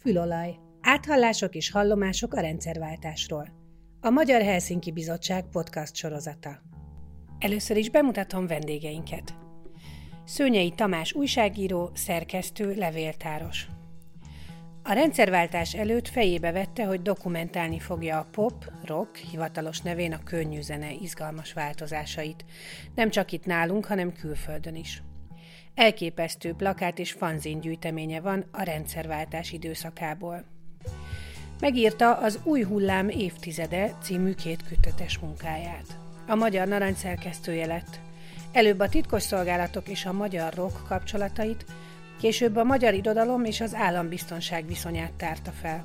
Fülolaj. Áthallások és hallomások a rendszerváltásról. A Magyar Helsinki Bizottság podcast sorozata. Először is bemutatom vendégeinket. Szőnyei Tamás újságíró, szerkesztő, levéltáros. A rendszerváltás előtt fejébe vette, hogy dokumentálni fogja a pop, rock, hivatalos nevén a könnyű zene izgalmas változásait. Nem csak itt nálunk, hanem külföldön is. Elképesztő plakát és fanzin gyűjteménye van a rendszerváltás időszakából. Megírta az Új hullám évtizede című két kötetes munkáját. A Magyar Narancs szerkesztője lett. Előbb a titkosszolgálatok és a magyar rock kapcsolatait, később a magyar irodalom és az állambiztonság viszonyát tárta fel.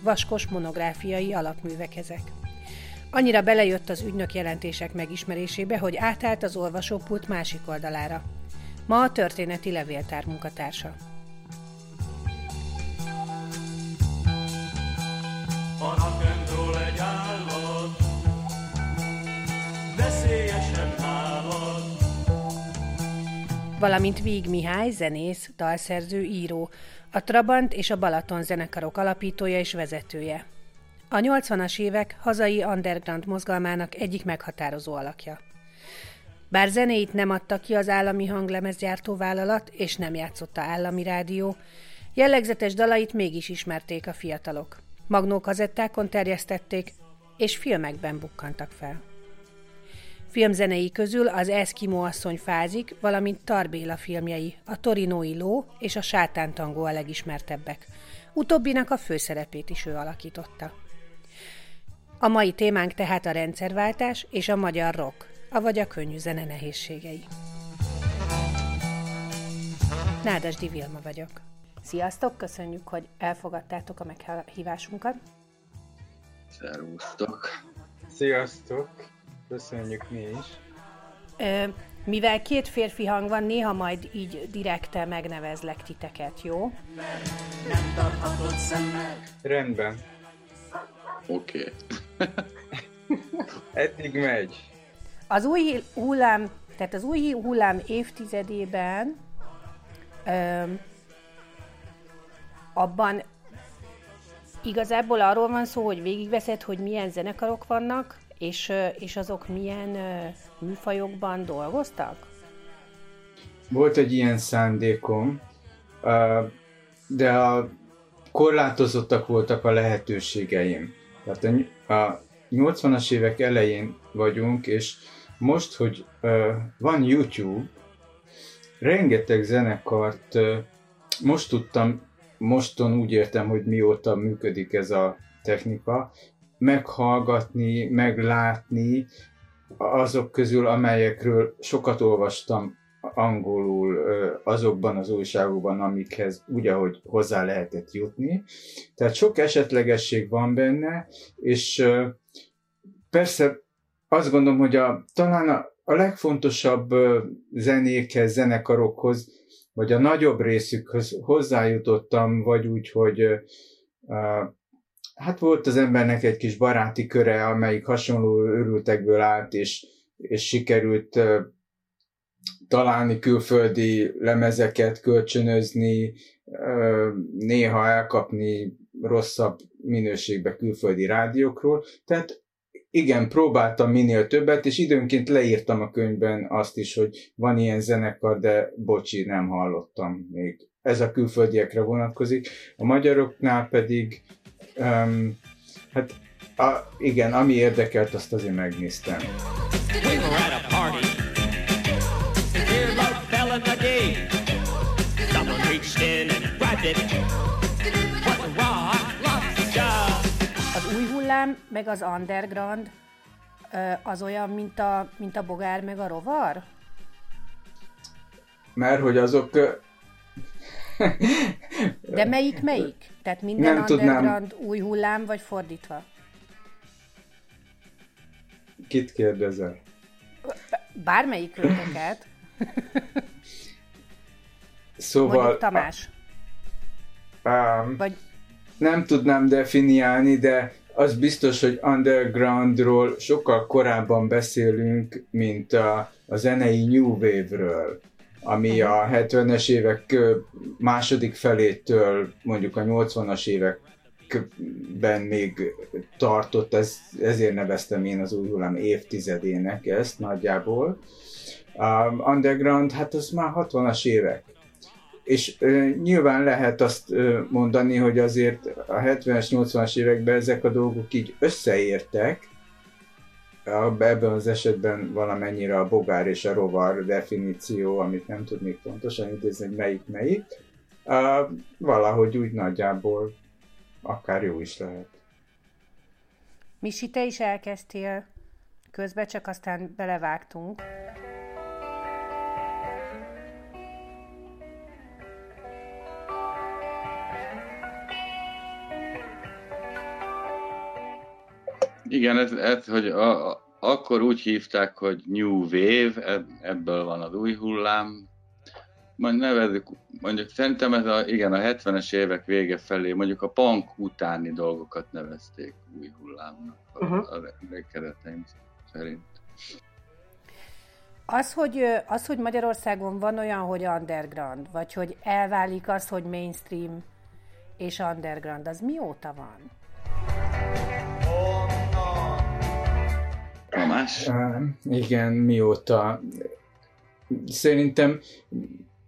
Vaskos monográfiai alapművek ezek. Annyira belejött az ügynök jelentések megismerésébe, hogy átállt az olvasópult másik oldalára – Ma a történeti levéltár munkatársa. A egy állat, veszélyesen állat. Valamint Víg Mihály, zenész, dalszerző, író, a Trabant és a Balaton zenekarok alapítója és vezetője. A 80-as évek hazai underground mozgalmának egyik meghatározó alakja. Bár zenéit nem adta ki az állami hanglemezgyártó vállalat, és nem játszotta állami rádió, jellegzetes dalait mégis ismerték a fiatalok. Magnó kazettákon terjesztették, és filmekben bukkantak fel. Filmzenei közül az Eskimo asszony fázik, valamint Tarbéla filmjei, a Torinói ló és a Sátántangó a legismertebbek. Utóbbinak a főszerepét is ő alakította. A mai témánk tehát a rendszerváltás és a magyar rock, avagy a könnyű zene nehézségei. Nádasdi Vilma vagyok. Sziasztok, köszönjük, hogy elfogadtátok a meghívásunkat. Szervusztok. Sziasztok, köszönjük mi is. Ö, mivel két férfi hang van, néha majd így direkte megnevezlek titeket, jó? Nem tarthatod szemmel. Rendben. Oké. Okay. Eddig megy. Az új hullám, tehát az új hullám évtizedében öm, abban igazából arról van szó, hogy végigveszed, hogy milyen zenekarok vannak, és, és azok milyen műfajokban dolgoztak? Volt egy ilyen szándékom, de a korlátozottak voltak a lehetőségeim. Tehát a 80-as évek elején vagyunk, és most, hogy uh, van YouTube, rengeteg zenekart uh, most tudtam, moston úgy értem, hogy mióta működik ez a technika, meghallgatni, meglátni azok közül, amelyekről sokat olvastam angolul azokban az újságokban, amikhez úgy, ahogy hozzá lehetett jutni. Tehát sok esetlegesség van benne, és persze azt gondolom, hogy a, talán a, a legfontosabb zenékhez, zenekarokhoz, vagy a nagyobb részükhöz hozzájutottam, vagy úgy, hogy hát volt az embernek egy kis baráti köre, amelyik hasonló örültekből állt, és, és sikerült találni külföldi lemezeket, kölcsönözni, néha elkapni rosszabb minőségbe külföldi rádiókról. Tehát igen, próbáltam minél többet, és időnként leírtam a könyvben azt is, hogy van ilyen zenekar, de bocsi, nem hallottam még. Ez a külföldiekre vonatkozik. A magyaroknál pedig, um, hát a, igen, ami érdekelt, azt azért megnéztem. Someone reached in and grabbed it. Hullám, meg az underground az olyan, mint a, mint a bogár, meg a rovar? Mert hogy azok... De melyik melyik? Tehát minden Nem underground tudnám. új hullám, vagy fordítva? Kit kérdezel? Bármelyik őket. szóval... Mondjuk Tamás. Um, vagy... Nem tudnám definiálni, de az biztos, hogy undergroundról sokkal korábban beszélünk, mint a, a zenei new wave-ről. ami a 70-es évek második felétől mondjuk a 80-as években még tartott, ez, ezért neveztem én az új hullám évtizedének ezt nagyjából. A underground, hát az már 60-as évek. És ö, nyilván lehet azt ö, mondani, hogy azért a 70-es, 80-as években ezek a dolgok így összeértek, ebben az esetben valamennyire a bogár és a rovar definíció, amit nem tudnék pontosan idézni, hogy melyik melyik, uh, valahogy úgy nagyjából akár jó is lehet. Misi, te is elkezdtél, közben csak aztán belevágtunk. Igen, ez, ez hogy a, a, akkor úgy hívták, hogy New Wave, ebből van az új hullám. Majd nevezzük, mondjuk szerintem ez a, igen, a 70-es évek vége felé, mondjuk a punk utáni dolgokat nevezték új hullámnak uh-huh. az emlékezeteim szerint. Az hogy, az, hogy Magyarországon van olyan, hogy underground, vagy hogy elválik az, hogy mainstream és underground, az mióta van? Uh, igen, mióta. Szerintem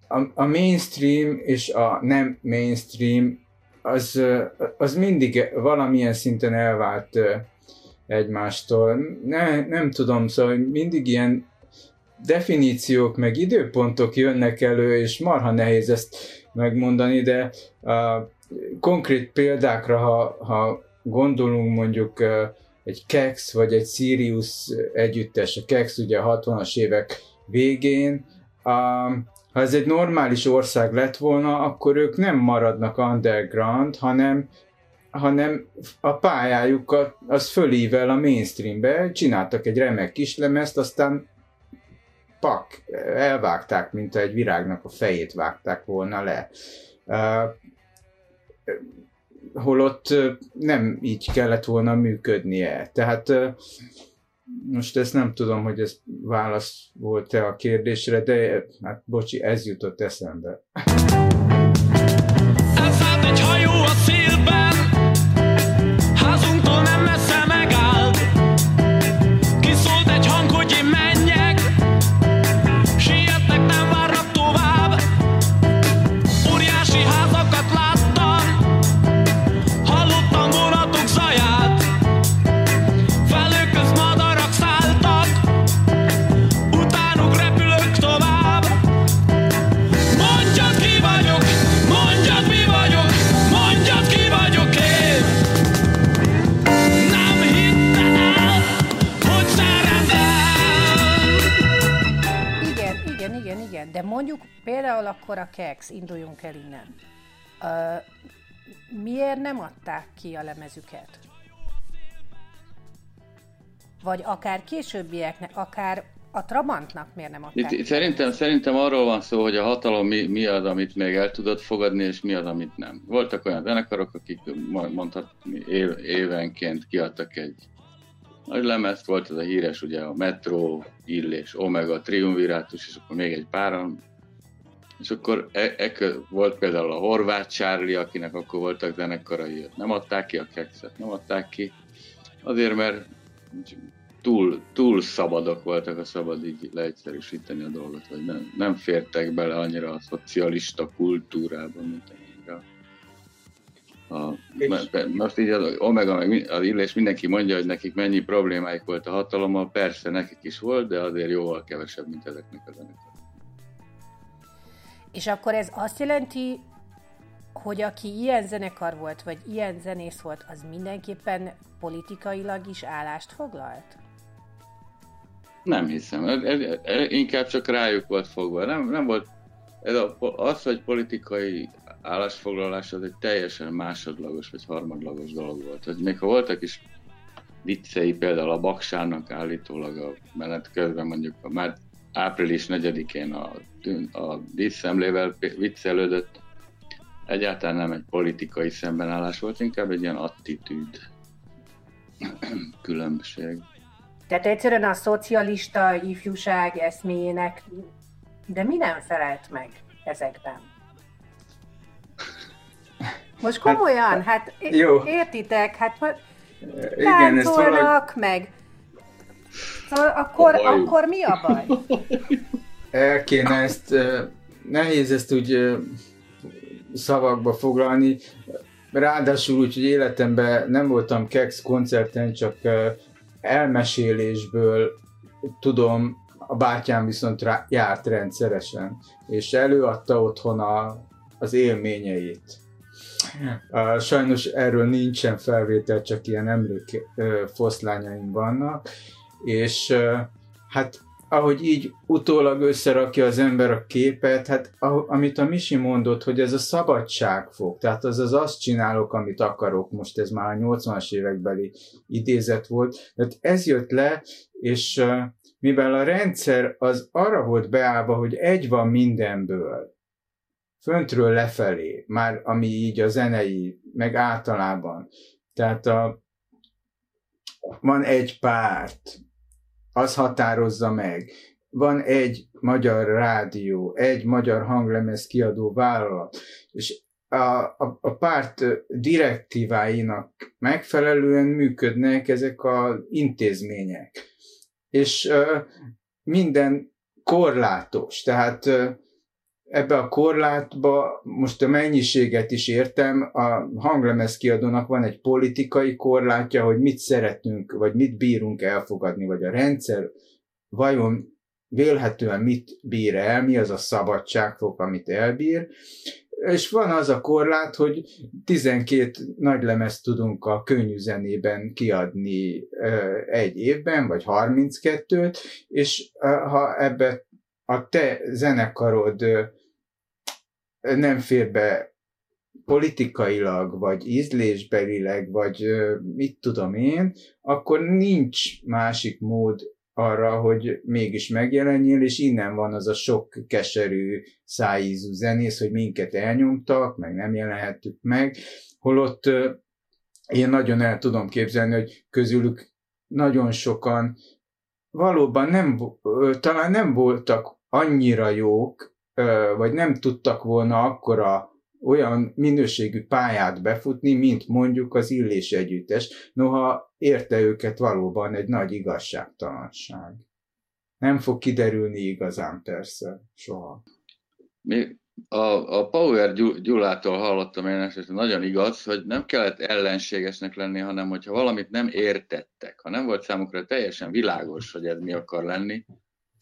a, a mainstream és a nem mainstream az, az mindig valamilyen szinten elvált egymástól. Ne, nem tudom, szóval mindig ilyen definíciók, meg időpontok jönnek elő, és marha nehéz ezt megmondani, de a konkrét példákra, ha, ha gondolunk mondjuk egy Kex vagy egy Sirius együttes, a Kex ugye a 60-as évek végén, a, ha ez egy normális ország lett volna, akkor ők nem maradnak underground, hanem hanem a pályájukat az fölível a mainstreambe, csináltak egy remek kislemezt, aztán pak, elvágták, mint egy virágnak a fejét vágták volna le. Uh, holott nem így kellett volna működnie. Tehát most ezt nem tudom, hogy ez válasz volt-e a kérdésre, de hát bocsi, ez jutott eszembe. Elszállt egy hajó a szélben, De mondjuk például akkor a Kex, induljunk el innen. Uh, miért nem adták ki a lemezüket? Vagy akár későbbieknek, akár a Trabantnak miért nem adták Itt, szerintem, szerintem arról van szó, hogy a hatalom mi, mi az, amit még el tudott fogadni, és mi az, amit nem. Voltak olyan zenekarok, akik mondhatni év, évenként kiadtak egy nagy lemezt, volt ez a híres, ugye a Metro, Illés, Omega, Triumvirátus, és akkor még egy páran. És akkor e, e, volt például a Horváth Charlie, akinek akkor voltak zenekarai, nem adták ki, a kekszet nem adták ki. Azért, mert túl, túl szabadok voltak, a szabad így leegyszerűsíteni a dolgot, vagy nem, nem fértek bele annyira a szocialista kultúrába, mint annyira a, most így az Omega, meg az Illés mindenki mondja, hogy nekik mennyi problémáik volt a hatalommal, persze nekik is volt, de azért jóval kevesebb, mint ezeknek a zenekar. És akkor ez azt jelenti, hogy aki ilyen zenekar volt, vagy ilyen zenész volt, az mindenképpen politikailag is állást foglalt? Nem hiszem. Ez, ez, ez inkább csak rájuk volt fogva. Nem, nem volt ez a, az, hogy politikai állásfoglalás az egy teljesen másodlagos vagy harmadlagos dolog volt. Hogy még ha voltak is viccei, például a Baksának állítólag a menet közben mondjuk a már április 4-én a, a díszszemlével viccelődött, egyáltalán nem egy politikai szembenállás volt, inkább egy ilyen attitűd különbség. Tehát egyszerűen a szocialista ifjúság eszméjének De mi nem felelt meg ezekben? Most komolyan, hát, hát jó. értitek, hát Igen, ezt valahogy... meg Szóval akkor, akkor mi a baj? El kéne ezt, nehéz ezt úgy szavakba foglalni. Ráadásul úgy, hogy életemben nem voltam Kex koncerten, csak elmesélésből tudom, a bátyám viszont rá, járt rendszeresen, és előadta otthon a, az élményeit. Sajnos erről nincsen felvétel, csak ilyen emlék foszlányaim vannak, és hát ahogy így utólag összerakja az ember a képet, hát amit a Misi mondott, hogy ez a szabadságfog, tehát az az azt csinálok, amit akarok, most ez már a 80-as évekbeli idézet volt, tehát ez jött le, és mivel a rendszer az arra volt beállva, hogy egy van mindenből, föntről lefelé, már ami így a zenei, meg általában, tehát a, van egy párt, az határozza meg. Van egy magyar rádió, egy magyar hanglemez kiadó vállalat, és a, a, a párt direktíváinak megfelelően működnek ezek az intézmények. És uh, minden korlátos, tehát uh, ebbe a korlátba most a mennyiséget is értem, a hanglemez kiadónak van egy politikai korlátja, hogy mit szeretünk, vagy mit bírunk elfogadni, vagy a rendszer vajon vélhetően mit bír el, mi az a szabadságfok, amit elbír, és van az a korlát, hogy 12 nagy lemezt tudunk a könnyű zenében kiadni egy évben, vagy 32-t, és ha ebbe a te zenekarod nem fér be politikailag, vagy ízlésbelileg, vagy mit tudom én, akkor nincs másik mód arra, hogy mégis megjelenjél, és innen van az a sok keserű, szájízú zenész, hogy minket elnyomtak, meg nem jelenhettük meg, holott én nagyon el tudom képzelni, hogy közülük nagyon sokan valóban nem, talán nem voltak annyira jók, vagy nem tudtak volna akkora olyan minőségű pályát befutni, mint mondjuk az Illés együttes, noha érte őket valóban egy nagy igazságtalanság. Nem fog kiderülni igazán persze, soha. Mi a, a Power Gyulától hallottam én ezt, hogy nagyon igaz, hogy nem kellett ellenségesnek lenni, hanem hogyha valamit nem értettek, ha nem volt számukra teljesen világos, hogy ez mi akar lenni,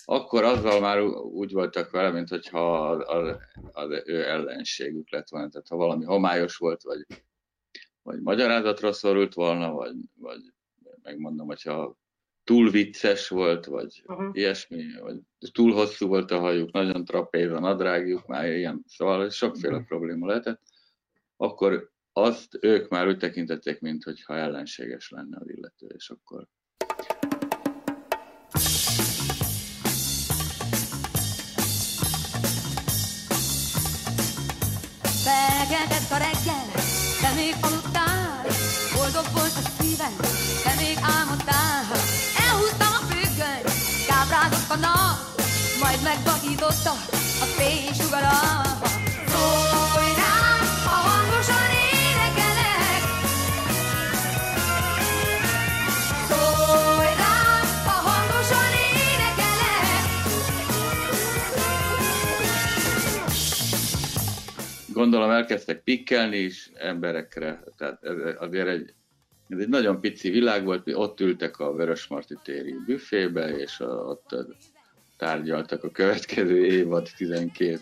akkor azzal már úgy voltak vele, mint hogyha az, az ő ellenségük lett volna. Tehát ha valami homályos volt, vagy, vagy magyarázatra szorult volna, vagy, vagy megmondom, hogyha túl vicces volt, vagy uh-huh. ilyesmi, vagy túl hosszú volt a hajuk, nagyon trapéz a nadrágjuk, már ilyen, szóval sokféle uh-huh. probléma lehetett, akkor azt ők már úgy tekintették, mint hogyha ellenséges lenne az illető, és akkor majd megvakította a a a hangosan énekelek. Gondolom elkezdtek pikkelni is emberekre, tehát azért egy, ez egy nagyon pici világ volt, ott ültek a Vörösmarty téri büfébe, és ott tárgyaltak a következő évad 12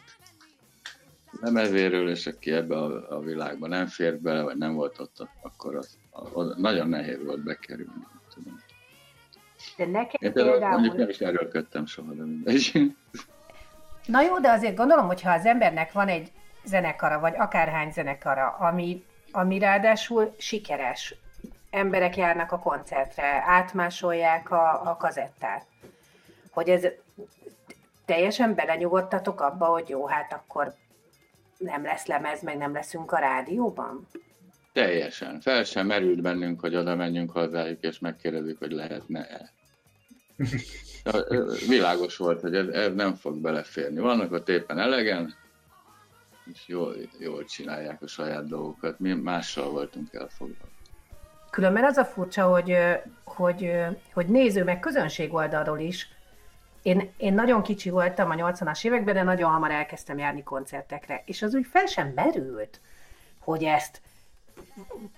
lemezéről, és aki ebbe a, a világba nem fért bele, vagy nem volt ott, akkor az, az nagyon nehéz volt bekerülni. Tudom. De nekem Én például... Mondjuk nem is erőlködtem soha, de mindegy. Na jó, de azért gondolom, hogy ha az embernek van egy zenekara, vagy akárhány zenekara, ami, ami ráadásul sikeres, emberek járnak a koncertre, átmásolják a, a kazettát, hogy ez teljesen belenyugodtatok abba, hogy jó, hát akkor nem lesz lemez, meg nem leszünk a rádióban? Teljesen. Fel sem merült bennünk, hogy oda menjünk hozzájuk, és megkérdezzük, hogy lehetne-e. Világos volt, hogy ez, ez nem fog beleférni. Vannak ott éppen elegen, és jól, jól csinálják a saját dolgokat. Mi mással voltunk elfoglalva. Különben az a furcsa, hogy, hogy, hogy néző meg közönség oldalról is, én, én nagyon kicsi voltam a 80-as években, de nagyon hamar elkezdtem járni koncertekre, és az úgy fel sem merült, hogy ezt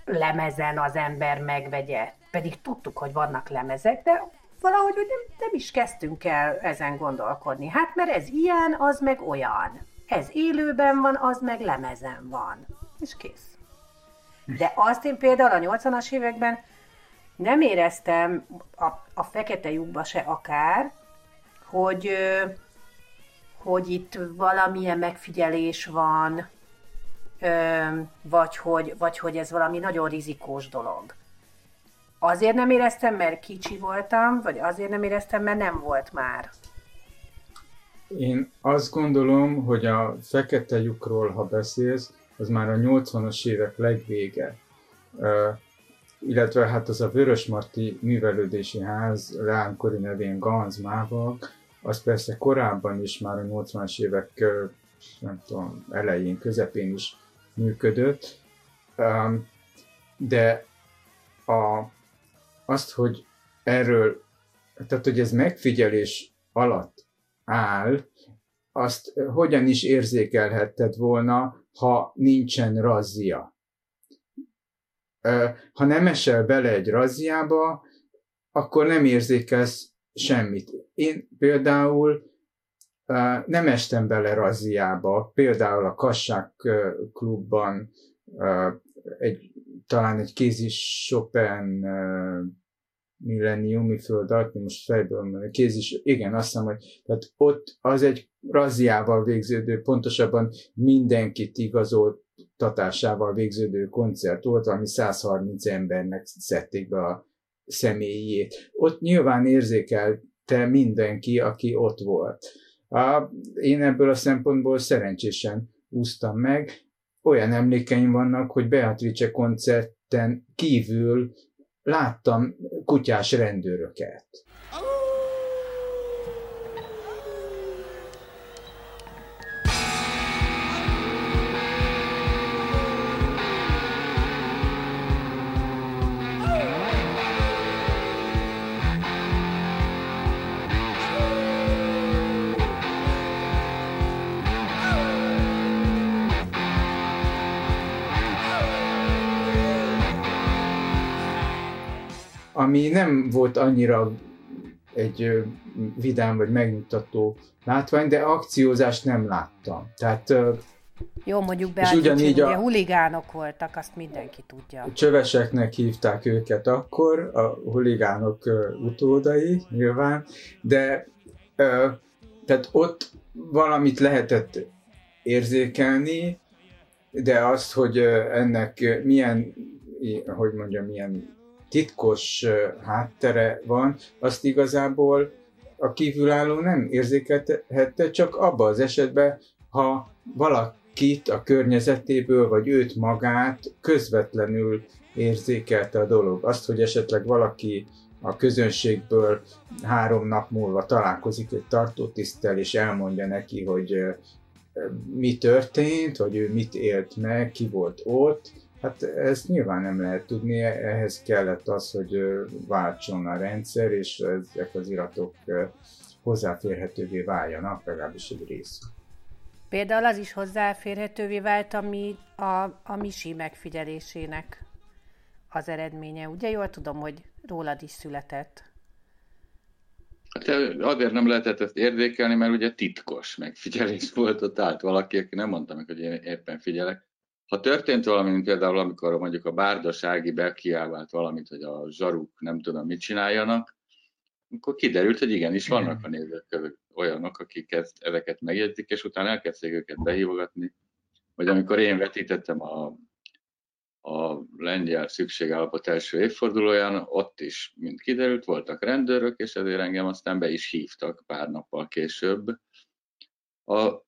lemezen az ember megvegye. Pedig tudtuk, hogy vannak lemezek, de valahogy hogy nem, nem is kezdtünk el ezen gondolkodni. Hát mert ez ilyen, az meg olyan. Ez élőben van, az meg lemezen van. És kész. De azt én például a 80-as években nem éreztem a, a fekete lyukba se akár, hogy, hogy itt valamilyen megfigyelés van, vagy hogy, vagy hogy ez valami nagyon rizikós dolog. Azért nem éreztem, mert kicsi voltam, vagy azért nem éreztem, mert nem volt már. Én azt gondolom, hogy a fekete lyukról, ha beszélsz, az már a 80-as évek legvége. Illetve hát az a Vörösmarty művelődési ház, leánkori nevén Ganz Mávak, az persze korábban is már a 80-as évek nem tudom, elején, közepén is működött, de a, azt, hogy erről, tehát hogy ez megfigyelés alatt áll, azt hogyan is érzékelhetted volna, ha nincsen razzia. Ha nem esel bele egy razziába, akkor nem érzékelsz semmit. Én például nem estem bele razziába, például a Kassák klubban egy, talán egy kézi Chopin milleniumi föld most fejből mondani, kézis, igen, azt hiszem, hogy tehát ott az egy razziával végződő, pontosabban mindenkit igazoltatásával végződő koncert volt, ami 130 embernek szedték be a személyét. Ott nyilván érzékelte mindenki, aki ott volt. A, én ebből a szempontból szerencsésen úsztam meg. Olyan emlékeim vannak, hogy Beatrice koncerten kívül láttam kutyás rendőröket. Ami nem volt annyira egy vidám vagy megnyugtató látvány, de akciózást nem láttam. Tehát jó, mondjuk be, hogy ugyanígy a huligánok voltak, azt mindenki tudja. Csöveseknek hívták őket akkor, a huligánok utódai nyilván, de tehát ott valamit lehetett érzékelni, de azt, hogy ennek milyen, hogy mondjam, milyen titkos háttere van, azt igazából a kívülálló nem érzékelhette, csak abba az esetben, ha valakit a környezetéből, vagy őt magát közvetlenül érzékelte a dolog. Azt, hogy esetleg valaki a közönségből három nap múlva találkozik egy tartótisztel, és elmondja neki, hogy mi történt, hogy ő mit élt meg, ki volt ott, Hát ezt nyilván nem lehet tudni, ehhez kellett az, hogy váltson a rendszer, és ezek az iratok hozzáférhetővé váljanak, legalábbis egy rész. Például az is hozzáférhetővé vált, ami a, a Misi megfigyelésének az eredménye. Ugye jól tudom, hogy rólad is született. Hát azért nem lehetett ezt érdékelni, mert ugye titkos megfigyelés volt ott állt valaki, aki nem mondta meg, hogy én éppen figyelek. Ha történt valami, mint például amikor mondjuk a bárdasági bekiávált valamit, hogy a zsaruk nem tudom mit csináljanak, akkor kiderült, hogy igenis vannak a nézők olyanok, akik ezt, ezeket megjegyzik, és utána elkezdték őket behívogatni. Vagy amikor én vetítettem a, a lengyel szükségállapot első évfordulóján, ott is, mint kiderült, voltak rendőrök, és ezért engem aztán be is hívtak pár nappal később. A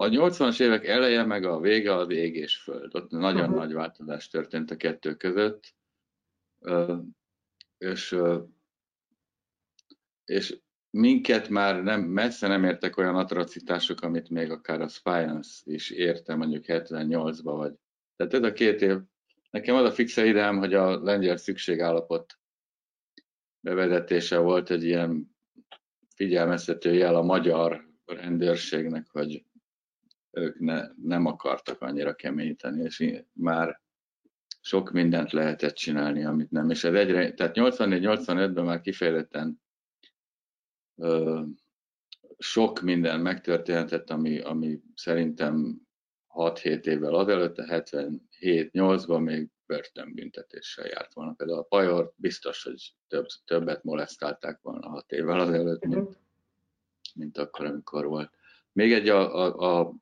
a 80-as évek eleje meg a vége az ég és föld. Ott nagyon uh-huh. nagy változás történt a kettő között. És és minket már nem, messze nem értek olyan atrocitások, amit még akár a Spyance is érte mondjuk 78-ba, vagy. Tehát ez a két év, nekem az a fixe ideám, hogy a lengyel szükségállapot bevezetése volt egy ilyen figyelmeztető jel a magyar rendőrségnek, hogy ők ne, nem akartak annyira keményíteni, és már sok mindent lehetett csinálni, amit nem. És ez egyre, tehát 84-85-ben már kifejezetten ö, sok minden megtörténhetett, ami, ami szerintem 6-7 évvel azelőtt, 77-8-ban még börtönbüntetéssel járt volna. Például a Pajor biztos, hogy több, többet molesztálták volna 6 évvel azelőtt, mint, mhm. mint akkor, amikor volt. Még egy a, a, a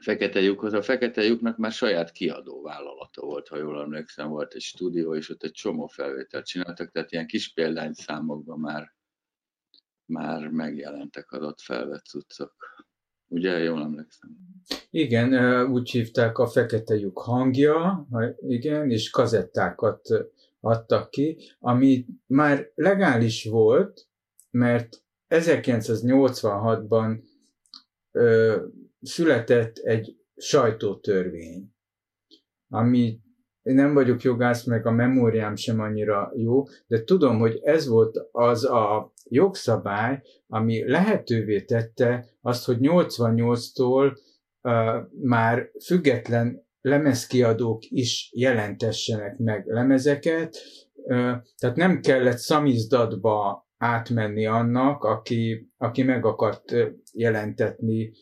Fekete lyukhoz. A Fekete lyuknak már saját kiadó vállalata volt, ha jól emlékszem, volt egy stúdió, és ott egy csomó felvételt csináltak, tehát ilyen kis példányszámokban már, már megjelentek adott felvett cuccok. Ugye, jól emlékszem? Igen, úgy hívták a Fekete lyuk hangja, igen, és kazettákat adtak ki, ami már legális volt, mert 1986-ban született egy sajtótörvény, ami nem vagyok jogász, meg a memóriám sem annyira jó, de tudom, hogy ez volt az a jogszabály, ami lehetővé tette azt, hogy 88-tól uh, már független lemezkiadók is jelentessenek meg lemezeket, tehát nem kellett szamizdatba átmenni annak, aki, aki meg akart jelentetni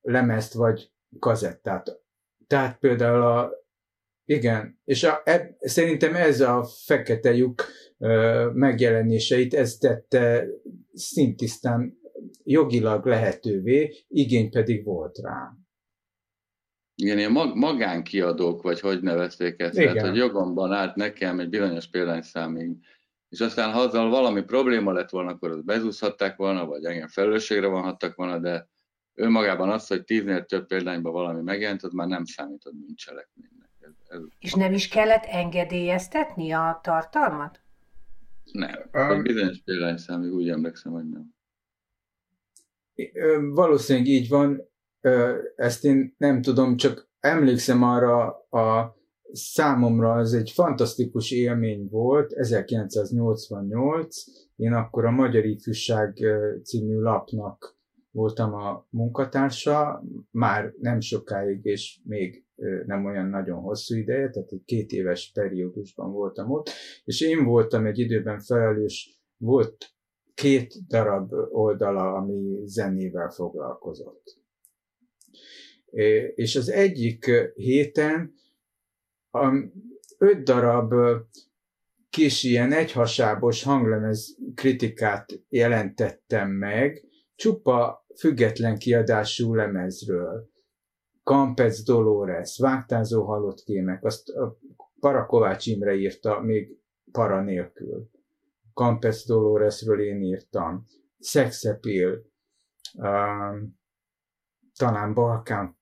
lemezt vagy kazettát. Tehát például a, igen, és a, e, szerintem ez a fekete lyuk ö, megjelenéseit, ez tette szintisztán jogilag lehetővé, igény pedig volt rá. Igen, ilyen mag, magánkiadók, vagy hogy nevezték ezt, Igen. tehát hogy jogomban állt nekem egy bizonyos példányszámig, és aztán ha azzal valami probléma lett volna, akkor azt bezúzhatták volna, vagy engem felelősségre vonhattak volna, de önmagában az, hogy tíznél több példányban valami megjelent, az már nem számított bűncselekménynek. Ez, ez És nem is kellett engedélyeztetni a tartalmat? Nem. Um, egy bizonyos példányszámig úgy emlékszem, hogy nem. Valószínűleg így van, ezt én nem tudom, csak emlékszem arra a számomra ez egy fantasztikus élmény volt, 1988, én akkor a Magyar Ifjúság című lapnak voltam a munkatársa, már nem sokáig, és még nem olyan nagyon hosszú ideje, tehát egy két éves periódusban voltam ott, és én voltam egy időben felelős, volt két darab oldala, ami zenével foglalkozott. És az egyik héten öt darab kis ilyen egyhasábos hanglemez kritikát jelentettem meg, csupa független kiadású lemezről. Campez Dolores, Vágtázó halott kémek, azt a Parakovács Imre írta még para nélkül. Campez Doloresről én írtam. Szexepil, um, talán Balkán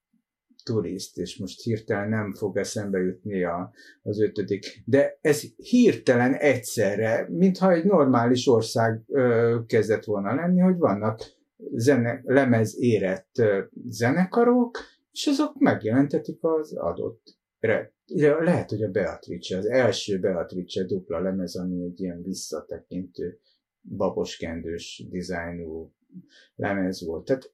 turiszt, és most hirtelen nem fog eszembe jutni a, az ötödik. De ez hirtelen egyszerre, mintha egy normális ország ö, kezdett volna lenni, hogy vannak zene, lemez érett zenekarok, és azok megjelentetik az adott re. Lehet, hogy a Beatrice, az első Beatrice dupla lemez, ami egy ilyen visszatekintő baboskendős dizájnú lemez volt. Tehát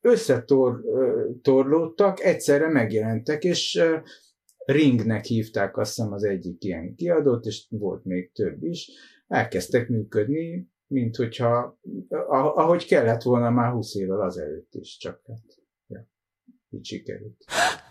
összetorlódtak, egyszerre megjelentek, és Ringnek hívták azt hiszem az egyik ilyen kiadót, és volt még több is. Elkezdtek működni, mint hogyha, ahogy kellett volna már 20 évvel azelőtt is, csak hát, ja, így sikerült.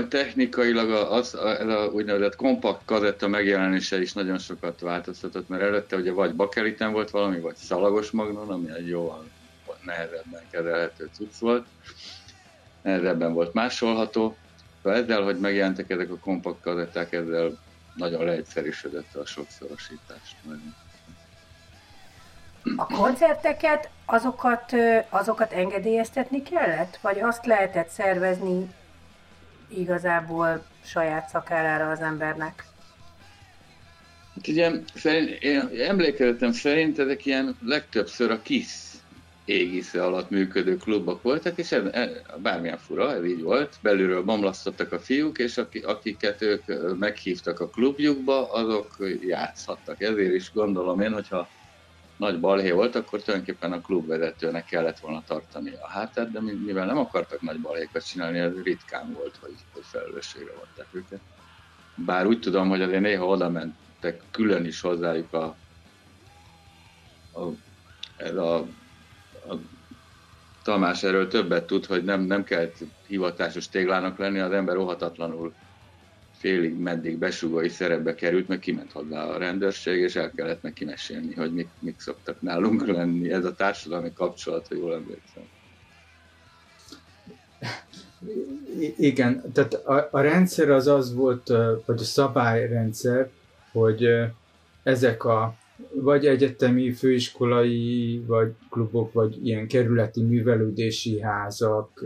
hogy technikailag az, ez a úgynevezett kompakt kazetta megjelenése is nagyon sokat változtatott, mert előtte ugye vagy bakeliten volt valami, vagy szalagos magnon, ami egy jó nehezebben kezelhető cucc volt, nehezebben volt másolható. Szóval ezzel, hogy megjelentek ezek a kompakt kazetták, ezzel nagyon leegyszerűsödött a sokszorosítás. A koncerteket, azokat, azokat engedélyeztetni kellett? Vagy azt lehetett szervezni igazából saját szakállára az embernek? Hát ugye, szerint, én emlékezetem szerint ezek ilyen legtöbbször a KISZ égisze alatt működő klubok voltak, és ez, ez, bármilyen fura, ez így volt, belülről bomlasztottak a fiúk, és akiket ők meghívtak a klubjukba, azok játszhattak. Ezért is gondolom én, hogyha nagy balhé volt, akkor tulajdonképpen a klubvezetőnek kellett volna tartani a hátát, de mivel nem akartak nagy balhékat csinálni, ez ritkán volt, hogy, hogy felelősségre vonták őket. Bár úgy tudom, hogy azért néha oda mentek külön is hozzájuk a, a, a, a Tamás erről többet tud, hogy nem, nem kellett hivatásos téglának lenni, az ember óhatatlanul félig meddig besugói szerepbe került, meg kiment hozzá a rendőrség, és el kellett neki mesélni, hogy mik, mik szoktak nálunk lenni. Ez a társadalmi kapcsolat, hogy jól emlékszem. Igen, tehát a, a rendszer az az volt, vagy a szabályrendszer, hogy ezek a vagy egyetemi, főiskolai, vagy klubok, vagy ilyen kerületi művelődési házak,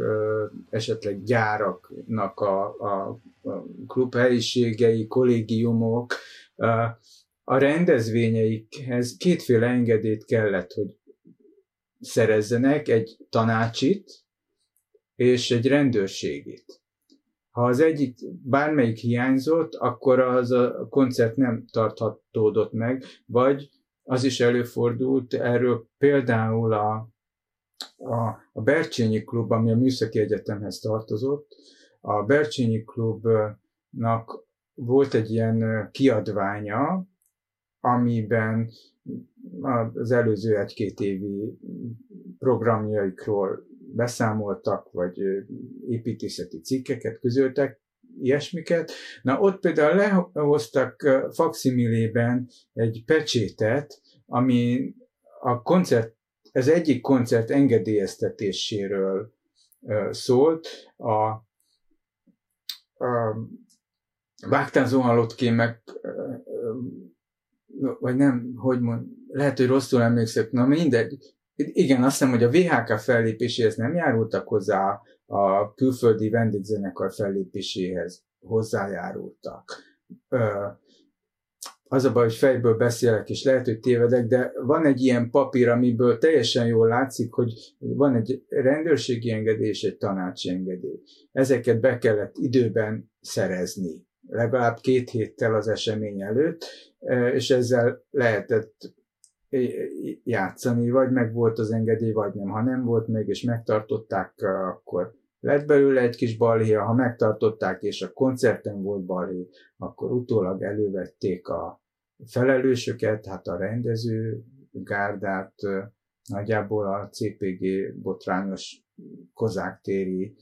esetleg gyáraknak a, a, a klubhelyiségei, kollégiumok, a rendezvényeikhez kétféle engedélyt kellett, hogy szerezzenek, egy tanácsit és egy rendőrségét. Ha az egyik bármelyik hiányzott, akkor az a koncert nem tarthatódott meg, vagy az is előfordult, erről például a, a, a Bercsényi Klub, ami a Műszaki Egyetemhez tartozott, a Bercsényi Klubnak volt egy ilyen kiadványa, amiben az előző egy-két évi programjaikról beszámoltak, vagy építészeti cikkeket közöltek, ilyesmiket. Na ott például lehoztak faximilében egy pecsétet, ami a koncert, ez egyik koncert engedélyeztetéséről szólt. A, a Vágtán Zohalotké meg vagy nem, hogy mond, lehet, hogy rosszul emlékszek, na mindegy, igen, azt hiszem, hogy a VHK fellépéséhez nem járultak hozzá, a külföldi vendégzenekar fellépéséhez hozzájárultak. Az a baj, hogy fejből beszélek, és lehet, hogy tévedek, de van egy ilyen papír, amiből teljesen jól látszik, hogy van egy rendőrségi engedély és egy tanácsi engedély. Ezeket be kellett időben szerezni, legalább két héttel az esemény előtt, és ezzel lehetett játszani, vagy meg volt az engedély, vagy nem. Ha nem volt meg, és megtartották, akkor lett belőle egy kis balhé, ha megtartották, és a koncerten volt balhé, akkor utólag elővették a felelősöket, hát a rendező gárdát, nagyjából a CPG botrányos kozák-téri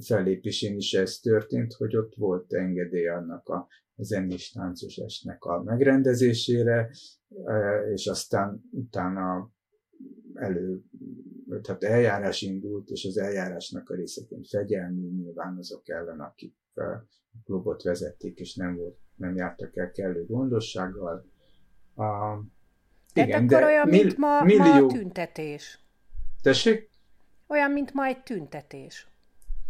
fellépésén is ez történt, hogy ott volt engedély annak a zenés táncos esnek a megrendezésére, és aztán utána elő, tehát eljárás indult, és az eljárásnak a részeként fegyelmi nyilván azok ellen, akik a klubot vezették, és nem, volt, nem jártak el kellő gondossággal. A, Tehát igen, akkor de olyan, mill, mint ma, millió... ma a tüntetés. Tessék? Olyan, mint ma egy tüntetés.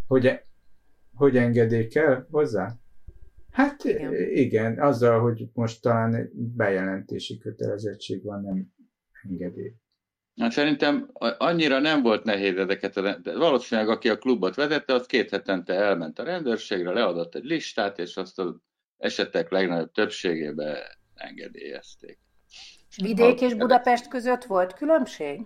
Hogy, e- hogy engedék el hozzá? Hát igen. igen, azzal, hogy most talán egy bejelentési kötelezettség van, nem engedély. Hát szerintem annyira nem volt nehéz ezeket, a, de valószínűleg aki a klubot vezette, az két hetente elment a rendőrségre, leadott egy listát, és azt az esetek legnagyobb többségében engedélyezték. Vidék és Budapest között volt különbség?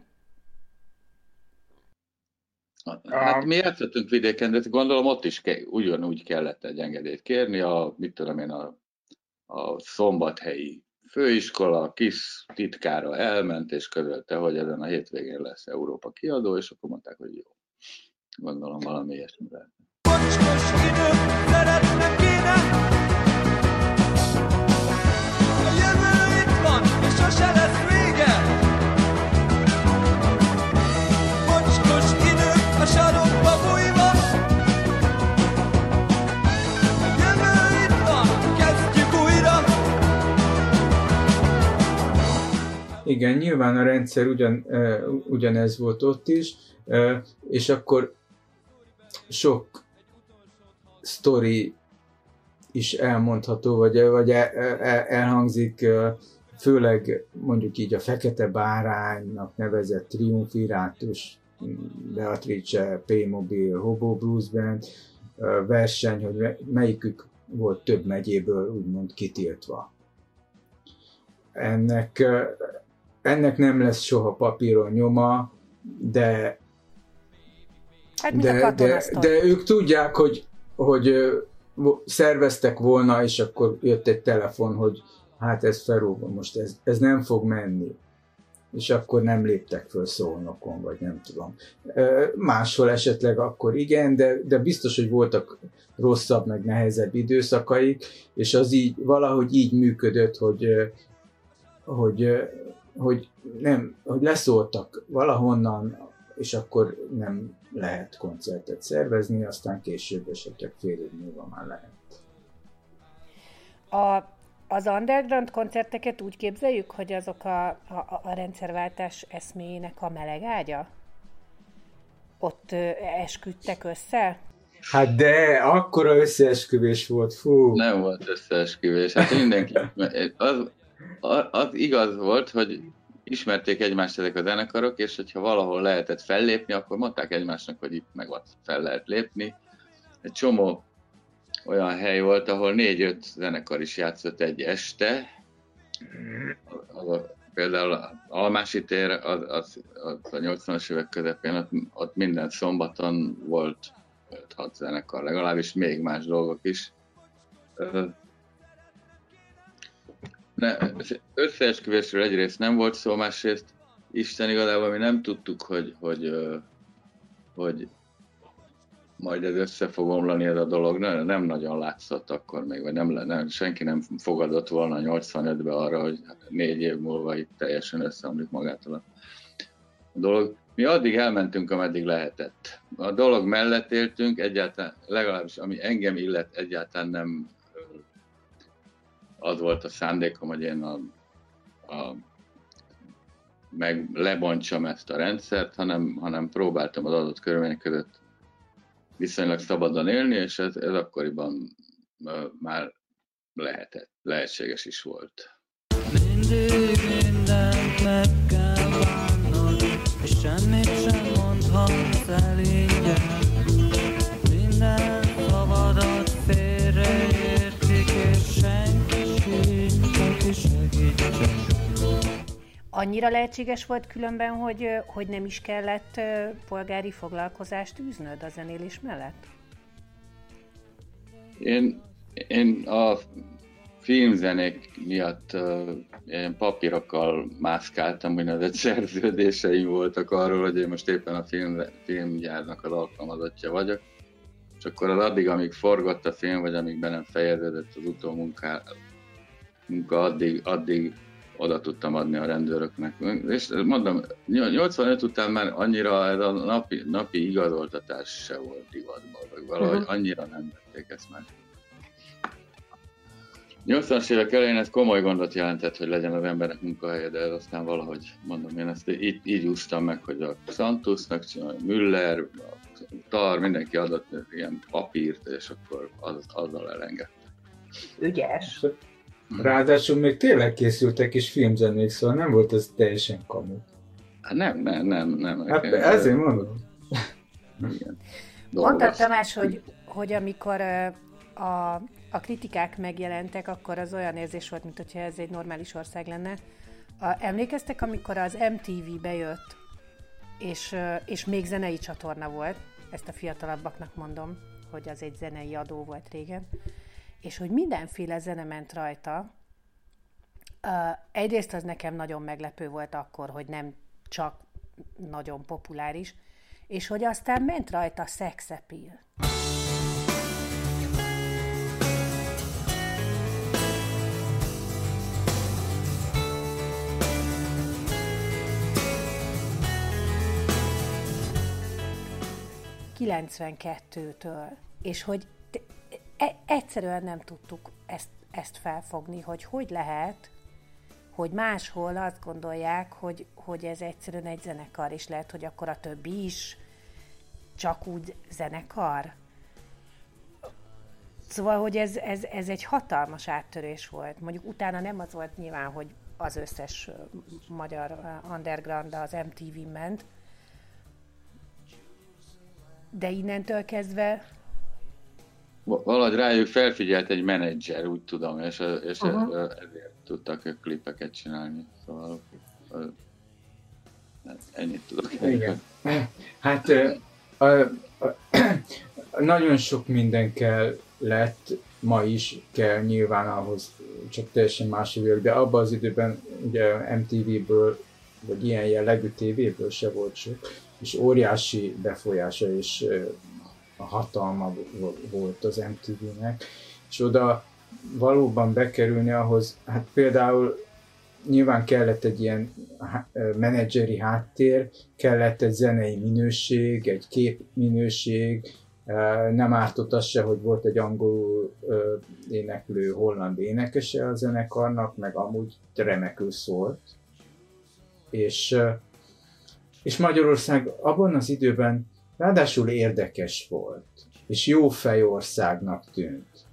Hát mi játszottunk vidéken, de gondolom ott is ke, ugyanúgy kellett egy engedélyt kérni, a, mit tudom én, a, a szombathelyi főiskola, a kis titkára elment, és közölte, hogy ezen a hétvégén lesz Európa kiadó, és akkor mondták, hogy jó. Gondolom valami ilyesmi lehet. Igen, nyilván a rendszer ugyan, ugyanez volt ott is, és akkor sok sztori is elmondható, vagy, vagy elhangzik, főleg mondjuk így a Fekete Báránynak nevezett triumvirátus, Beatrice, P-Mobil, Hobo Blues Band verseny, hogy melyikük volt több megyéből úgymond kitiltva. Ennek, ennek nem lesz soha papíron nyoma, de Hát de, de, de ők tudják, hogy, hogy szerveztek volna, és akkor jött egy telefon, hogy hát ez felrúgva, most ez, ez nem fog menni. És akkor nem léptek föl szólnokon, vagy nem tudom. Máshol esetleg akkor igen, de, de biztos, hogy voltak rosszabb, meg nehezebb időszakaik, és az így valahogy így működött, hogy, hogy, hogy nem, hogy leszóltak valahonnan, és akkor nem lehet koncertet szervezni, aztán később esetleg fél év múlva már lehet. A, az underground koncerteket úgy képzeljük, hogy azok a, a, a rendszerváltás eszméjének a melegágya? Ott ö, esküdtek össze? Hát de, akkora összeesküvés volt, fú. Nem volt összeesküvés, hát mindenki, az, az igaz volt, hogy ismerték egymást ezek a zenekarok, és hogyha valahol lehetett fellépni, akkor mondták egymásnak, hogy itt meg fel lehet lépni. Egy csomó olyan hely volt, ahol négy-öt zenekar is játszott egy este. Az a, például a Almási tér, az, az, az a 80-as évek közepén, ott, ott minden szombaton volt 5-6 zenekar, legalábbis még más dolgok is. Ne, összeesküvésről egyrészt nem volt szó, másrészt Isten igazából mi nem tudtuk, hogy, hogy, hogy majd ez össze fog omlani ez a dolog, nem, nem nagyon látszott akkor még, vagy nem, nem, senki nem fogadott volna 85-ben arra, hogy négy év múlva itt teljesen összeomlik magától a dolog. Mi addig elmentünk, ameddig lehetett. A dolog mellett éltünk, egyáltalán, legalábbis ami engem illet, egyáltalán nem az volt a szándékom, hogy én a, a meg lebontsam ezt a rendszert, hanem, hanem próbáltam az adott körülmények között viszonylag szabadon élni, és ez, ez akkoriban már lehetett, lehetséges is volt. Mindig mindent meg kell bánnod, és semmit Annyira lehetséges volt különben, hogy, hogy nem is kellett polgári foglalkozást űznöd a zenélés mellett? Én, én a filmzenék miatt én papírokkal mászkáltam, egy szerződéseim voltak arról, hogy én most éppen a film, filmgyárnak az alkalmazottja vagyok. És akkor az addig, amíg forgott a film, vagy amíg be nem fejeződött az utómunka, munka, addig, addig oda tudtam adni a rendőröknek. És mondom, 85 után már annyira ez a napi, napi igazoltatás se volt divatban, vagy valahogy uh-huh. annyira nem vették ezt meg. 80-as évek elején ez komoly gondot jelentett, hogy legyen az embernek munkahelye, de ez aztán valahogy, mondom, én ezt így, így úsztam meg, hogy a Santos, meg Müller, a Tar, mindenki adott ilyen papírt, és akkor az, azzal elengedte. Ügyes. Ráadásul még tényleg készültek is filmzenék, szóval nem volt ez teljesen kamu. Hát nem, nem, nem, nem. Hát ezért mondom. Igen. Mondtad Tamás, hogy, hogy amikor a, a kritikák megjelentek, akkor az olyan érzés volt, mint hogyha ez egy normális ország lenne. A, emlékeztek, amikor az MTV bejött, és, és még zenei csatorna volt, ezt a fiatalabbaknak mondom, hogy az egy zenei adó volt régen, és hogy mindenféle zene ment rajta. Uh, egyrészt az nekem nagyon meglepő volt akkor, hogy nem csak nagyon populáris, és hogy aztán ment rajta sex appeal. 92-től, és hogy egyszerűen nem tudtuk ezt, ezt felfogni, hogy hogy lehet, hogy máshol azt gondolják, hogy, hogy ez egyszerűen egy zenekar, és lehet, hogy akkor a többi is csak úgy zenekar. Szóval, hogy ez, ez, ez egy hatalmas áttörés volt. Mondjuk utána nem az volt nyilván, hogy az összes magyar underground az MTV ment, de innentől kezdve valahogy rájuk felfigyelt egy menedzser, úgy tudom, és, és uh-huh. ezért tudtak ők klipeket csinálni. Szóval hát ennyit tudok. Igen. Hát a, a, a, nagyon sok minden kell lett, ma is kell nyilván ahhoz, csak teljesen más jövők, de abban az időben ugye MTV-ből, vagy ilyen jellegű tévéből se volt sok, és óriási befolyása és a hatalma volt az MTV-nek, és oda valóban bekerülni ahhoz, hát például nyilván kellett egy ilyen menedzseri háttér, kellett egy zenei minőség, egy kép minőség, nem ártott az se, hogy volt egy angol éneklő holland énekese a zenekarnak, meg amúgy remekül szólt. És, és Magyarország abban az időben ráadásul érdekes volt, és jó fejországnak tűnt.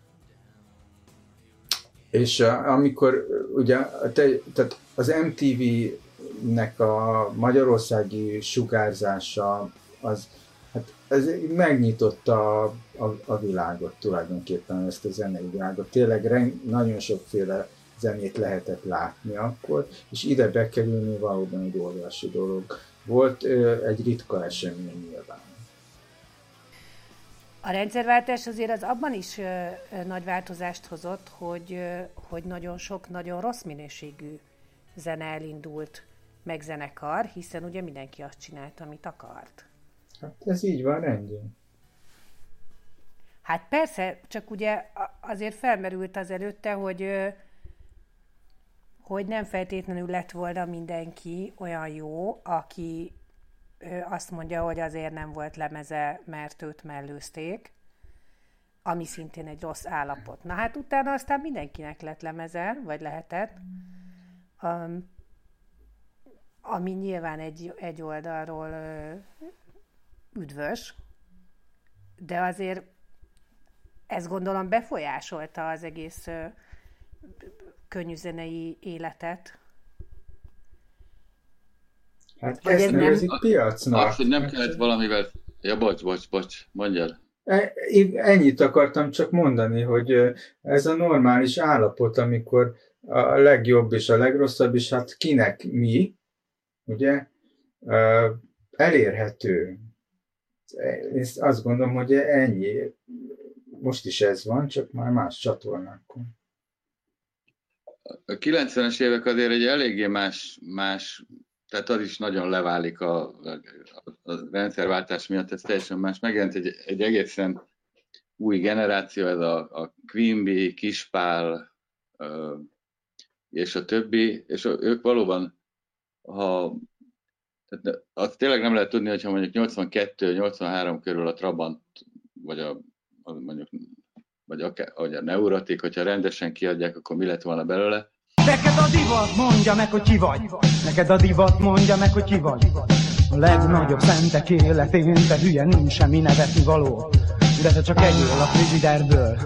És amikor ugye te, tehát az MTV-nek a magyarországi sugárzása az hát ez megnyitotta a, a, a világot tulajdonképpen, ezt a zenei világot. Tényleg reng, nagyon sokféle zenét lehetett látni akkor, és ide bekerülni valóban egy óriási dolog. Volt egy ritka esemény nyilván. A rendszerváltás azért az abban is ö, ö, nagy változást hozott, hogy, ö, hogy nagyon sok nagyon rossz minőségű zene elindult, meg zenekar, hiszen ugye mindenki azt csinálta, amit akart. Hát ez így van, rendjén. Hát persze, csak ugye azért felmerült az előtte, hogy hogy nem feltétlenül lett volna mindenki olyan jó, aki azt mondja, hogy azért nem volt lemeze, mert őt mellőzték, ami szintén egy rossz állapot. Na hát utána aztán mindenkinek lett lemeze, vagy lehetett, um, ami nyilván egy, egy oldalról üdvös, de azért ez gondolom befolyásolta az egész könnyűzenei életet. Hát Vagy ezt nevezik nem... piacnak. Azt, hogy nem kellett valamivel... Ja, bocs, bocs, bocs, mondjad. E, ennyit akartam csak mondani, hogy ez a normális állapot, amikor a legjobb és a legrosszabb, és hát kinek mi, ugye, elérhető. Én azt gondolom, hogy ennyi. Most is ez van, csak már más csatornákon. A 90-es évek azért egy eléggé más, más tehát az is nagyon leválik a, a, a rendszerváltás miatt, ez teljesen más. Megjelent egy, egy egészen új generáció, ez a, a Bee, Kispál, és a többi, és ők valóban, ha tehát azt tényleg nem lehet tudni, hogyha mondjuk 82-83 körül a Trabant, vagy a, a mondjuk vagy, akár, vagy a neurotik, hogyha rendesen kiadják, akkor mi lett volna belőle. Neked a divat mondja meg, hogy ki vagy. Neked a divat mondja meg, hogy ki vagy. A legnagyobb szentek életén, te hülye, nincs semmi nevetni való. De te csak egyél a frigiderből.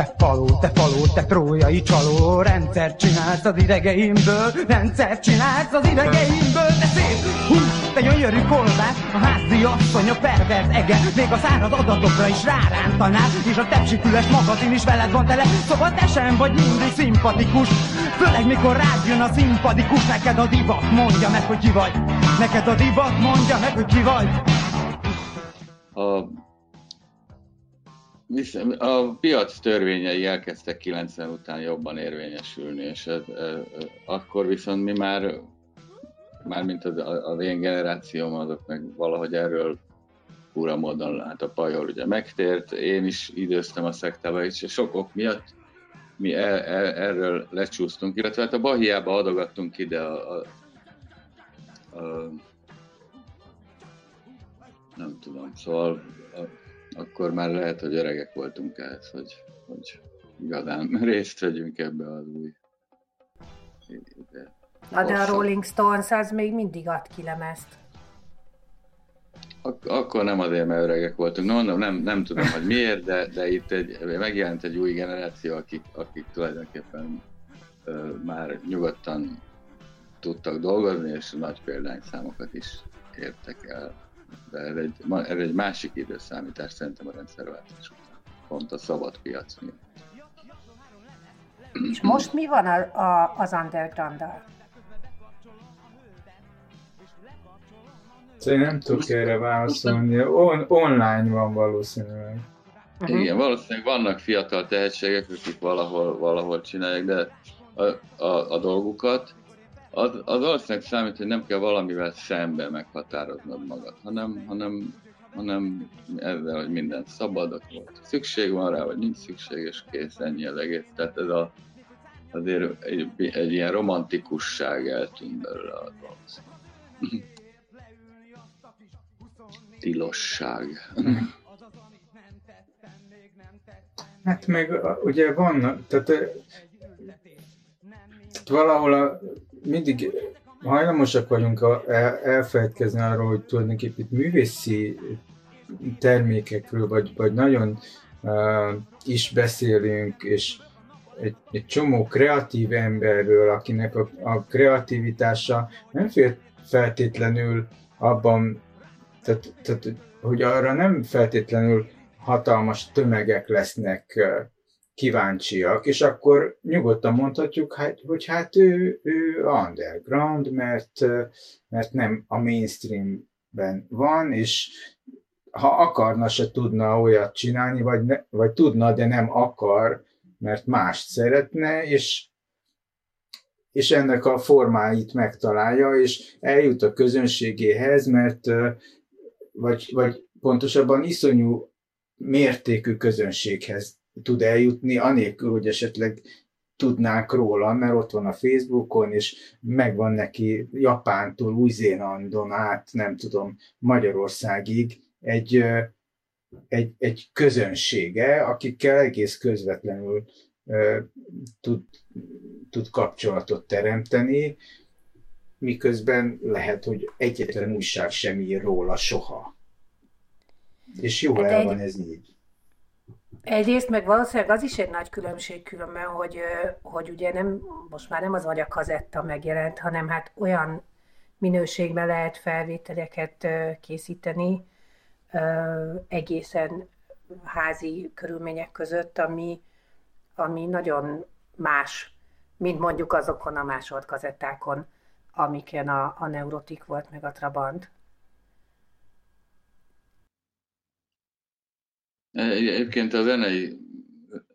Te faló, te faló, te trójai csaló Rendszer csinálsz az idegeimből Rendszer csinálsz az idegeimből. Te szép hús, te gyönyörű kolbász A házi asszony, a pervert ege Még a száraz adatokra is rárántanád És a tepsifüles magazin is veled van tele. Szóval te sem vagy mindig szimpatikus Főleg mikor rád jön a szimpatikus Neked a divat mondja meg, hogy ki vagy. Neked a divat mondja meg, hogy ki vagy. A a piac törvényei elkezdtek 90 után jobban érvényesülni, és ez, ez, akkor viszont mi már, már mint az, az én generációm, azok meg valahogy erről fura módon, hát a pajol ugye megtért, én is időztem a szektába, és sok ok miatt mi el, el, erről lecsúsztunk, illetve hát a Bahiába adogattunk ide a, a, a nem tudom, szóval a, akkor már lehet, hogy öregek voltunk ehhez, hogy, hogy igazán részt vegyünk ebbe az új Na de a Rolling Stones az még mindig ad ki lemezt. Ak- akkor nem azért, mert öregek voltunk. No, no, nem, nem tudom, hogy miért, de, de itt egy, megjelent egy új generáció, akik, akik tulajdonképpen ö, már nyugodtan tudtak dolgozni, és nagy példányszámokat is értek el. De ez egy, ez egy másik időszámítás szerintem a rendszerváltás után. Pont a szabad piac miatt. És most mi van a, a, az underground-dal? Szóval nem tudok erre válaszolni. On, online van valószínűleg. Uh-huh. Igen, valószínűleg vannak fiatal tehetségek, akik valahol, valahol csinálják, de a, a, a dolgukat, az, az valószínűleg számít, hogy nem kell valamivel szembe meghatároznod magad, hanem, hanem, hanem ezzel, hogy minden szabad, akkor szükség van rá, vagy nincs szükség, és kész, ennyi az egész. Tehát ez a, azért egy, egy ilyen romantikusság eltűnt belőle az valószínűleg. Tilosság. Hát meg ugye vannak, tehát, tehát valahol a, mindig hajlamosak vagyunk a, el, elfelejtkezni arról, hogy tulajdonképpen itt művészi termékekről, vagy, vagy nagyon uh, is beszélünk, és egy, egy csomó kreatív emberről, akinek a, a kreativitása nem feltétlenül abban, tehát, tehát, hogy arra nem feltétlenül hatalmas tömegek lesznek kíváncsiak, és akkor nyugodtan mondhatjuk, hát, hogy hát ő, ő underground, mert, mert nem a mainstreamben van, és ha akarna, se tudna olyat csinálni, vagy, ne, vagy tudna, de nem akar, mert mást szeretne, és, és ennek a formáit megtalálja, és eljut a közönségéhez, mert vagy, vagy pontosabban iszonyú mértékű közönséghez tud eljutni, anélkül, hogy esetleg tudnánk róla, mert ott van a Facebookon, és megvan neki Japántól, Új-Zélandon át, nem tudom, Magyarországig egy, egy, egy közönsége, akikkel egész közvetlenül tud, tud kapcsolatot teremteni, miközben lehet, hogy egyetlen újság sem ír róla soha. És jó hát el van ez így. Egyrészt meg valószínűleg az is egy nagy különbség különben, hogy, hogy ugye nem, most már nem az, hogy a kazetta megjelent, hanem hát olyan minőségben lehet felvételeket készíteni egészen házi körülmények között, ami, ami nagyon más, mint mondjuk azokon a másolt kazettákon, amiken a, a Neurotik volt, meg a Trabant. Egyébként a zenei,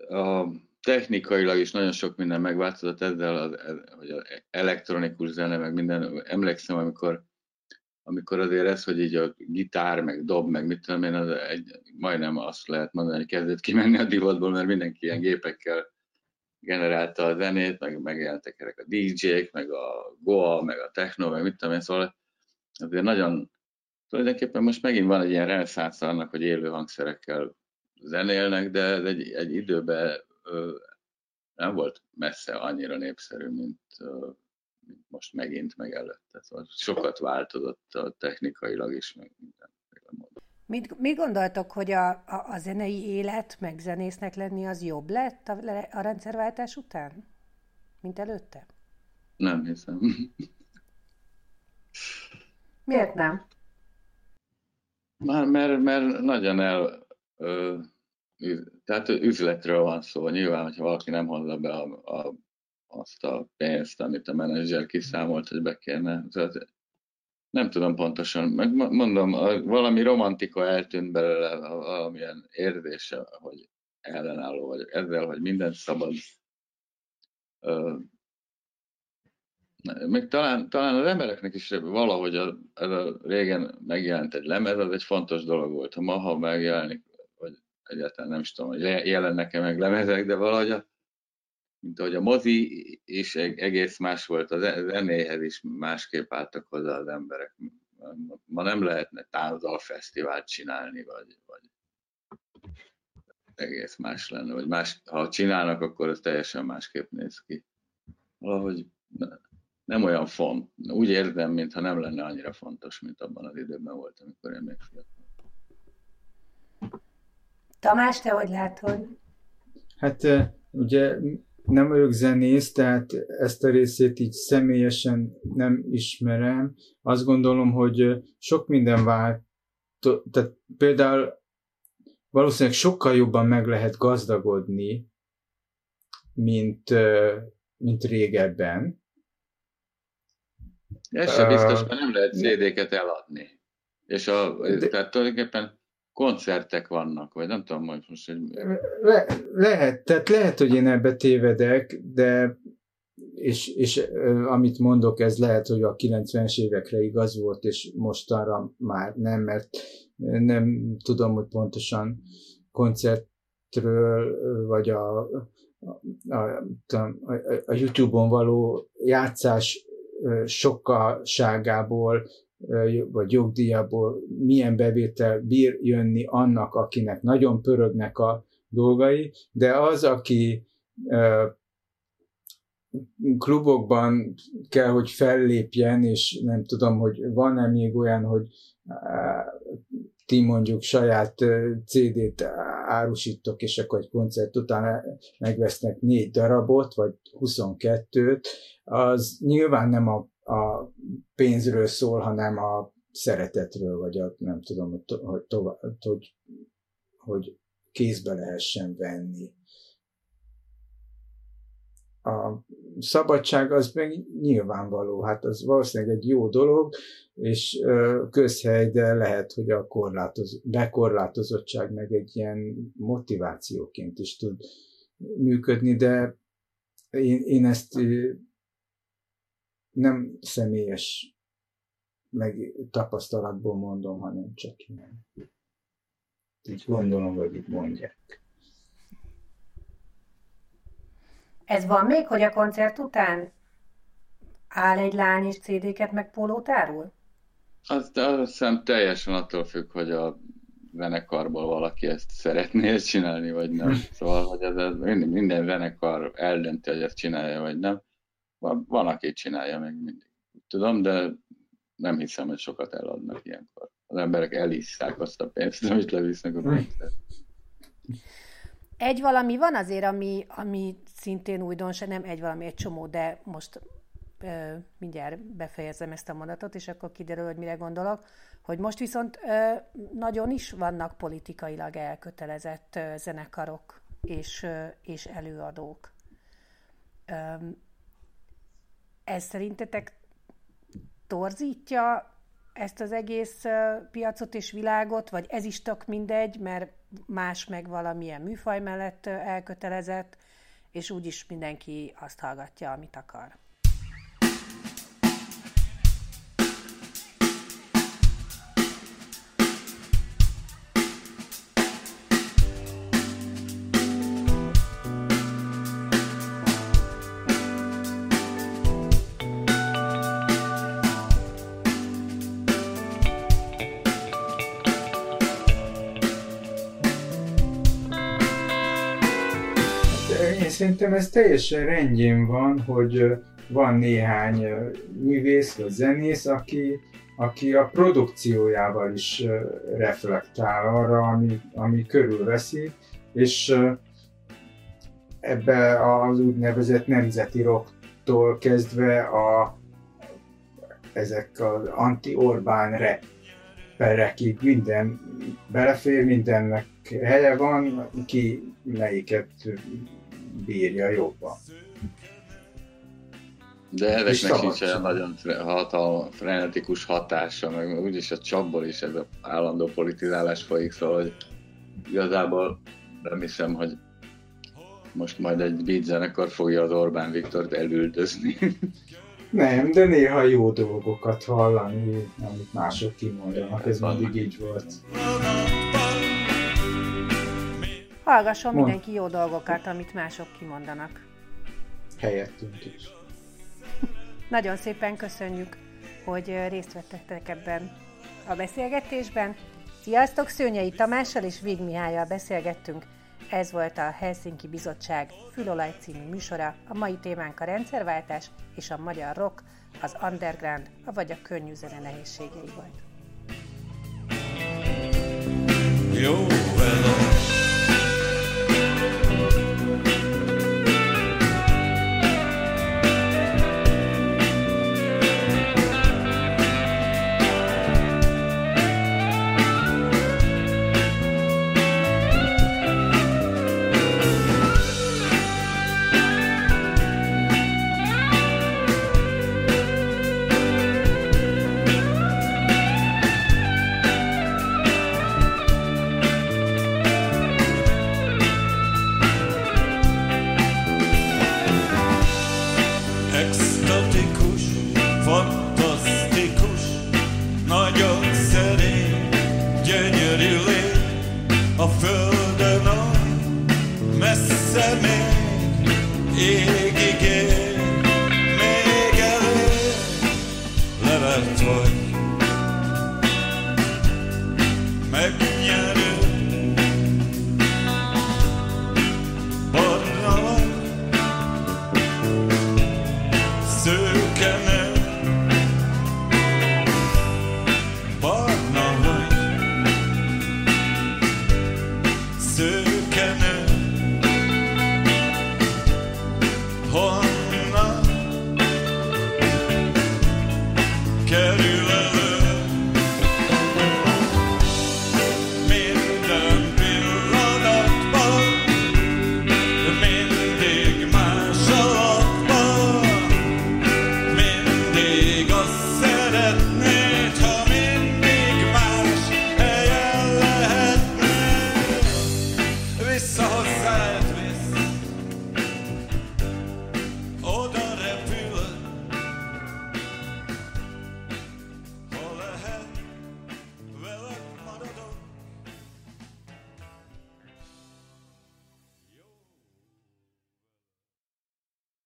a technikailag is nagyon sok minden megváltozott ezzel, az, hogy az elektronikus zene, meg minden. Emlékszem, amikor, amikor azért ez, hogy így a gitár, meg dob, meg mit tudom én, az egy, majdnem azt lehet mondani, hogy kezdett kimenni a divatból, mert mindenki ilyen gépekkel generálta a zenét, meg megjelentek ezek a DJ-k, meg a Goa, meg a Techno, meg mit tudom én, szóval azért nagyon, tulajdonképpen most megint van egy ilyen reneszánsz annak, hogy élő hangszerekkel zenélnek, de ez egy, egy időben nem volt messze annyira népszerű, mint, most megint meg előtte. Szóval sokat változott a technikailag is, meg minden. Mit, mit gondoltok, hogy a, a, a zenei élet, meg zenésznek lenni az jobb lett a, a rendszerváltás után, mint előtte? Nem hiszem. Miért nem? Már mert, mert nagyon el, tehát üzletről van szó. Nyilván, hogyha valaki nem hozza be a, a, azt a pénzt, amit a menedzser kiszámolt, hogy be kéne. Tehát nem tudom pontosan, meg mondom, valami romantika eltűnt belőle, valamilyen érzése, hogy ellenálló vagy ezzel, hogy minden szabad. Még talán, talán az embereknek is valahogy a, ez a régen megjelent egy lemez, az egy fontos dolog volt. Ha ma, ha megjelenik egyáltalán nem is tudom, hogy jelennek-e meg lemezek, de valahogy a, mint ahogy a mozi is egész más volt, az zenéhez is másképp álltak hozzá az emberek. Ma nem lehetne fesztivált csinálni, vagy, vagy egész más lenne, vagy más, ha csinálnak, akkor ez teljesen másképp néz ki. Valahogy nem olyan font. Úgy érzem, mintha nem lenne annyira fontos, mint abban az időben volt, amikor én még fiatal. Tamás, te hogy látod? Hát ugye nem vagyok zenész, tehát ezt a részét így személyesen nem ismerem. Azt gondolom, hogy sok minden vált, tehát például valószínűleg sokkal jobban meg lehet gazdagodni, mint, mint régebben. Ez sem biztos, mert nem lehet CD-ket eladni. És a, de, tehát tulajdonképpen koncertek vannak, vagy nem tudom, hogy most... Hogy... Le, lehet, tehát lehet, hogy én ebbe tévedek, de és, és amit mondok, ez lehet, hogy a 90-es évekre igaz volt, és mostanra már nem, mert nem tudom, hogy pontosan koncertről, vagy a, a, a, a YouTube-on való játszás sokkaságából vagy jogdíjából milyen bevétel bír jönni annak, akinek nagyon pörögnek a dolgai, de az, aki klubokban kell, hogy fellépjen, és nem tudom, hogy van-e még olyan, hogy ti mondjuk saját CD-t árusítok, és akkor egy koncert után megvesznek négy darabot, vagy 22-t, az nyilván nem a, a pénzről szól, hanem a szeretetről, vagy a, nem tudom, hogy, tovább, hogy, hogy kézbe lehessen venni. A szabadság az meg nyilvánvaló, hát az valószínűleg egy jó dolog, és közhely, de lehet, hogy a korlátoz, bekorlátozottság meg egy ilyen motivációként is tud működni, de én, én ezt nem személyes meg tapasztalatból mondom, hanem csak ilyen. Így gondolom, hogy itt mondják. Ez van még, hogy a koncert után áll egy lány és CD-ket meg pólót árul? Azt, azt hiszem teljesen attól függ, hogy a zenekarból valaki ezt szeretné csinálni, vagy nem. Szóval, hogy ez, ez minden zenekar eldönti, hogy ezt csinálja, vagy nem. Van, van aki csinálja még mindig. Tudom, de nem hiszem, hogy sokat eladnak ilyenkor. Az emberek elisszák azt a pénzt, amit levisznek a pénzt. Egy valami van azért, ami, ami szintén újdonság, nem egy valami, egy csomó, de most ö, mindjárt befejezem ezt a mondatot, és akkor kiderül, hogy mire gondolok, hogy most viszont ö, nagyon is vannak politikailag elkötelezett ö, zenekarok és, ö, és előadók. Ö, ez szerintetek torzítja ezt az egész piacot és világot, vagy ez is tök mindegy, mert más meg valamilyen műfaj mellett elkötelezett, és úgyis mindenki azt hallgatja, amit akar. Szerintem ez teljesen rendjén van, hogy van néhány művész vagy zenész, aki, aki a produkciójával is reflektál arra, ami, ami körülveszi, és ebbe az úgynevezett nemzeti rocktól kezdve a, ezek az anti-Orbán rapperekig minden belefér, mindennek helye van, ki melyiket bírja jobban. De ezeknek sincs olyan nagyon hatal, frenetikus hatása, meg úgyis a csapból is ez az állandó politizálás folyik, szóval hogy igazából nem hiszem, hogy most majd egy beat zenekar fogja az Orbán Viktort elüldözni. Nem, de néha jó dolgokat hallani, amit mások kimondanak, ez mindig így volt. Hallgasson Mond. mindenki jó dolgokat, amit mások kimondanak. Helyettünk is. Nagyon szépen köszönjük, hogy részt vettetek ebben a beszélgetésben. Sziasztok, Szőnyei Tamással és Vég Mihályjal beszélgettünk Ez volt a Helsinki Bizottság Fülolaj című műsora. A mai témánk a rendszerváltás és a magyar rock, az underground, vagy a könnyű zene nehézségei volt. Jó, well,